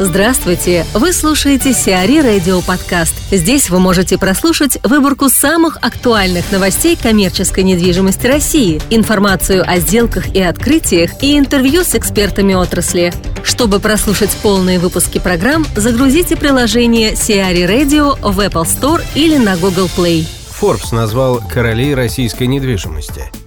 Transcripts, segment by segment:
Здравствуйте! Вы слушаете Сиари Радио Подкаст. Здесь вы можете прослушать выборку самых актуальных новостей коммерческой недвижимости России, информацию о сделках и открытиях и интервью с экспертами отрасли. Чтобы прослушать полные выпуски программ, загрузите приложение Сиари Radio в Apple Store или на Google Play. Forbes назвал королей российской недвижимости –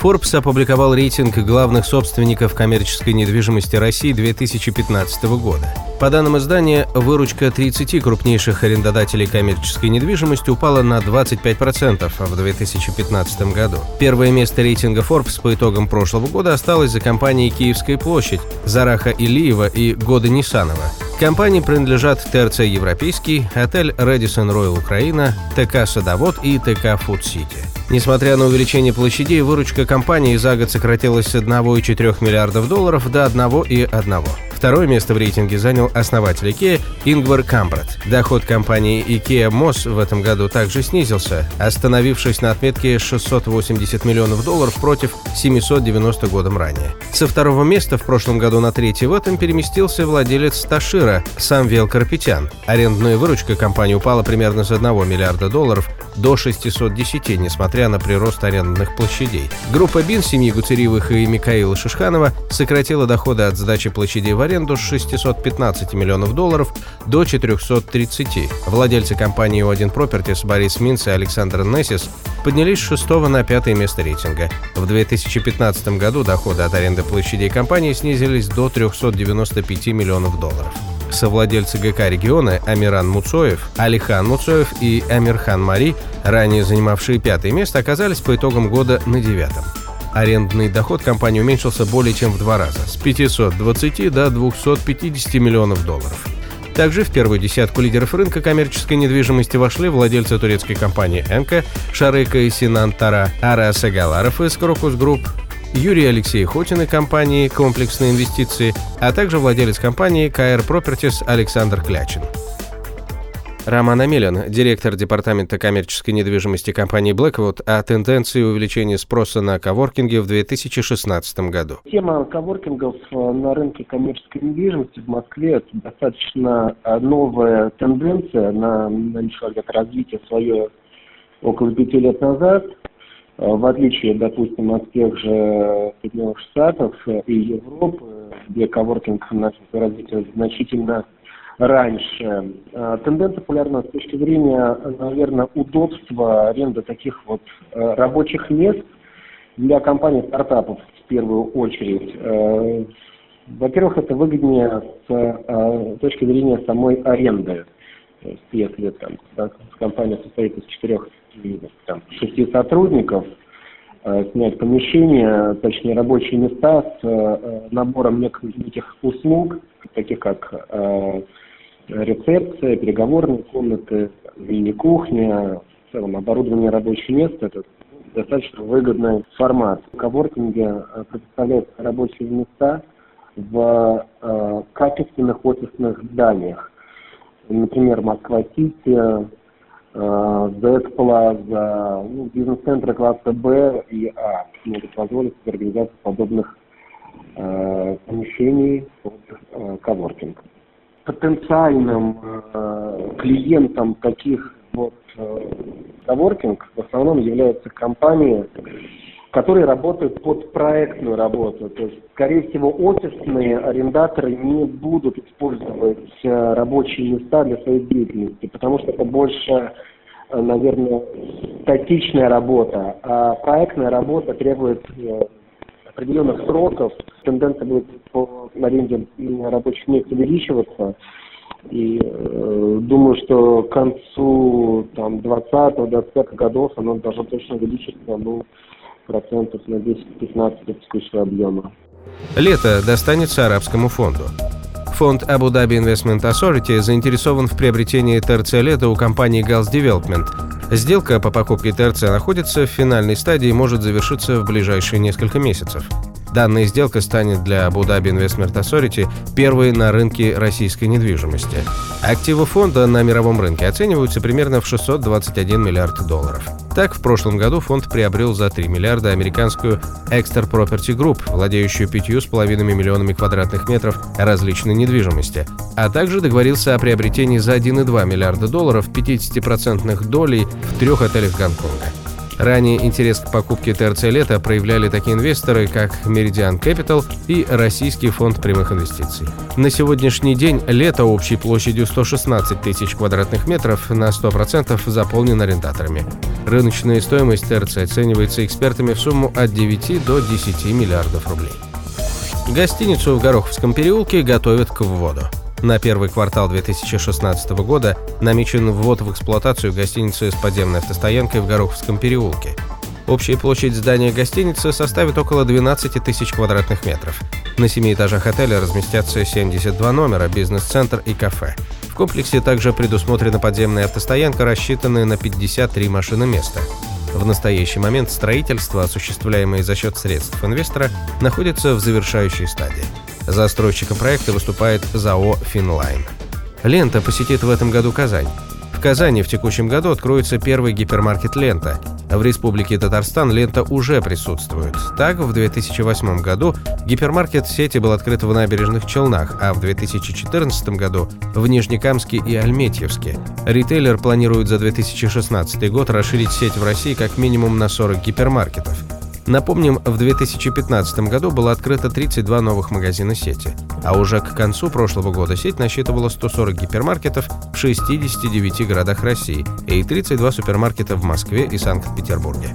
Forbes опубликовал рейтинг главных собственников коммерческой недвижимости России 2015 года. По данным издания, выручка 30 крупнейших арендодателей коммерческой недвижимости упала на 25% в 2015 году. Первое место рейтинга Forbes по итогам прошлого года осталось за компанией «Киевская площадь», Зараха Илиева и Года Нисанова. Компании принадлежат ТРЦ «Европейский», отель «Редисон Роyal Украина», ТК «Садовод» и ТК «Фуд Сити». Несмотря на увеличение площадей, выручка компании за год сократилась с 1,4 миллиардов долларов до 1,1. Второе место в рейтинге занял основатель IKEA Ингвар Кампрат. Доход компании IKEA Moss в этом году также снизился, остановившись на отметке 680 миллионов долларов против 790 годом ранее. Со второго места в прошлом году на третий в этом переместился владелец Ташира Самвел Карпетян. Арендная выручка компании упала примерно с 1 миллиарда долларов до 610, несмотря на прирост арендных площадей. Группа БИН семьи Гуцериевых и Микаила Шишханова сократила доходы от сдачи площадей в аренду с 615 миллионов долларов до 430. Владельцы компании O1 Properties Борис Минц и Александр Нессис поднялись с шестого на пятое место рейтинга. В 2015 году доходы от аренды площадей компании снизились до 395 миллионов долларов совладельцы ГК региона Амиран Муцоев, Алихан Муцоев и Амирхан Мари, ранее занимавшие пятое место, оказались по итогам года на девятом. Арендный доход компании уменьшился более чем в два раза – с 520 до 250 миллионов долларов. Также в первую десятку лидеров рынка коммерческой недвижимости вошли владельцы турецкой компании «Энка», Шарик и Синан Тара, Арас Агаларов из Crocus Group, Юрий и Алексей Хотины компании «Комплексные инвестиции», а также владелец компании «КР Properties Александр Клячин. Роман Амелин, директор Департамента коммерческой недвижимости компании Blackwood, о тенденции увеличения спроса на коворкинги в 2016 году. Тема коворкингов э, на рынке коммерческой недвижимости в Москве – это достаточно э, новая тенденция. Она начала развитие свое около пяти лет назад. Э, в отличие, допустим, от тех же Соединенных Штатов и Европы, где коворкинг начал развитие значительно раньше. Э, тенденция популярна с точки зрения, наверное, удобства аренды таких вот э, рабочих мест для компаний стартапов в первую очередь. Во-первых, это выгоднее с точки зрения самой аренды. То есть, если там, компания состоит из четырех там, шести сотрудников, э, снять помещение, точнее рабочие места с э, набором неких услуг, таких как э, рецепция, переговорные комнаты, мини-кухня, в целом оборудование рабочего места, это достаточно выгодный формат. В коворкинге предоставляются рабочие места в качественных офисных зданиях. Например, Москва-Сити, Z-Plaza, ну, бизнес-центры класса Б и А могут позволить организацию подобных э, помещений под э, коворкинг. Потенциальным э, клиентом таких вот э, коворкинг в основном являются компании, которые работают под проектную работу. То есть, скорее всего, офисные арендаторы не будут использовать э, рабочие места для своей деятельности, потому что это больше, э, наверное, статичная работа, а проектная работа требует э, определенных сроков. Тенденция будет по аренде рабочих мест увеличиваться. И э, думаю, что к концу там, 20-25 годов оно должно точно увеличиться ну, процентов на 10-15 от объема. Лето достанется арабскому фонду. Фонд Abu Dhabi Investment Authority заинтересован в приобретении ТРЦ «Лето» у компании Gulf Development. Сделка по покупке ТРЦ находится в финальной стадии и может завершиться в ближайшие несколько месяцев. Данная сделка станет для Abu Dhabi Investment Authority первой на рынке российской недвижимости. Активы фонда на мировом рынке оцениваются примерно в 621 миллиард долларов. Так, в прошлом году фонд приобрел за 3 миллиарда американскую Exter Property Group, владеющую 5,5 миллионами квадратных метров различной недвижимости, а также договорился о приобретении за 1,2 миллиарда долларов 50% долей в трех отелях Гонконга. Ранее интерес к покупке ТРЦ «Лето» проявляли такие инвесторы, как Meridian Capital и Российский фонд прямых инвестиций. На сегодняшний день «Лето» общей площадью 116 тысяч квадратных метров на 100% заполнен арендаторами. Рыночная стоимость ТРЦ оценивается экспертами в сумму от 9 до 10 миллиардов рублей. Гостиницу в Гороховском переулке готовят к вводу. На первый квартал 2016 года намечен ввод в эксплуатацию гостиницы с подземной автостоянкой в Гороховском переулке. Общая площадь здания гостиницы составит около 12 тысяч квадратных метров. На семи этажах отеля разместятся 72 номера, бизнес-центр и кафе. В комплексе также предусмотрена подземная автостоянка, рассчитанная на 53 машины места. В настоящий момент строительство, осуществляемое за счет средств инвестора, находится в завершающей стадии. Застройщиком проекта выступает ЗАО «Финлайн». Лента посетит в этом году Казань. В Казани в текущем году откроется первый гипермаркет «Лента». В Республике Татарстан «Лента» уже присутствует. Так, в 2008 году гипермаркет сети был открыт в набережных Челнах, а в 2014 году в Нижнекамске и Альметьевске. Ритейлер планирует за 2016 год расширить сеть в России как минимум на 40 гипермаркетов. Напомним, в 2015 году было открыто 32 новых магазина сети, а уже к концу прошлого года сеть насчитывала 140 гипермаркетов в 69 городах России и 32 супермаркета в Москве и Санкт-Петербурге.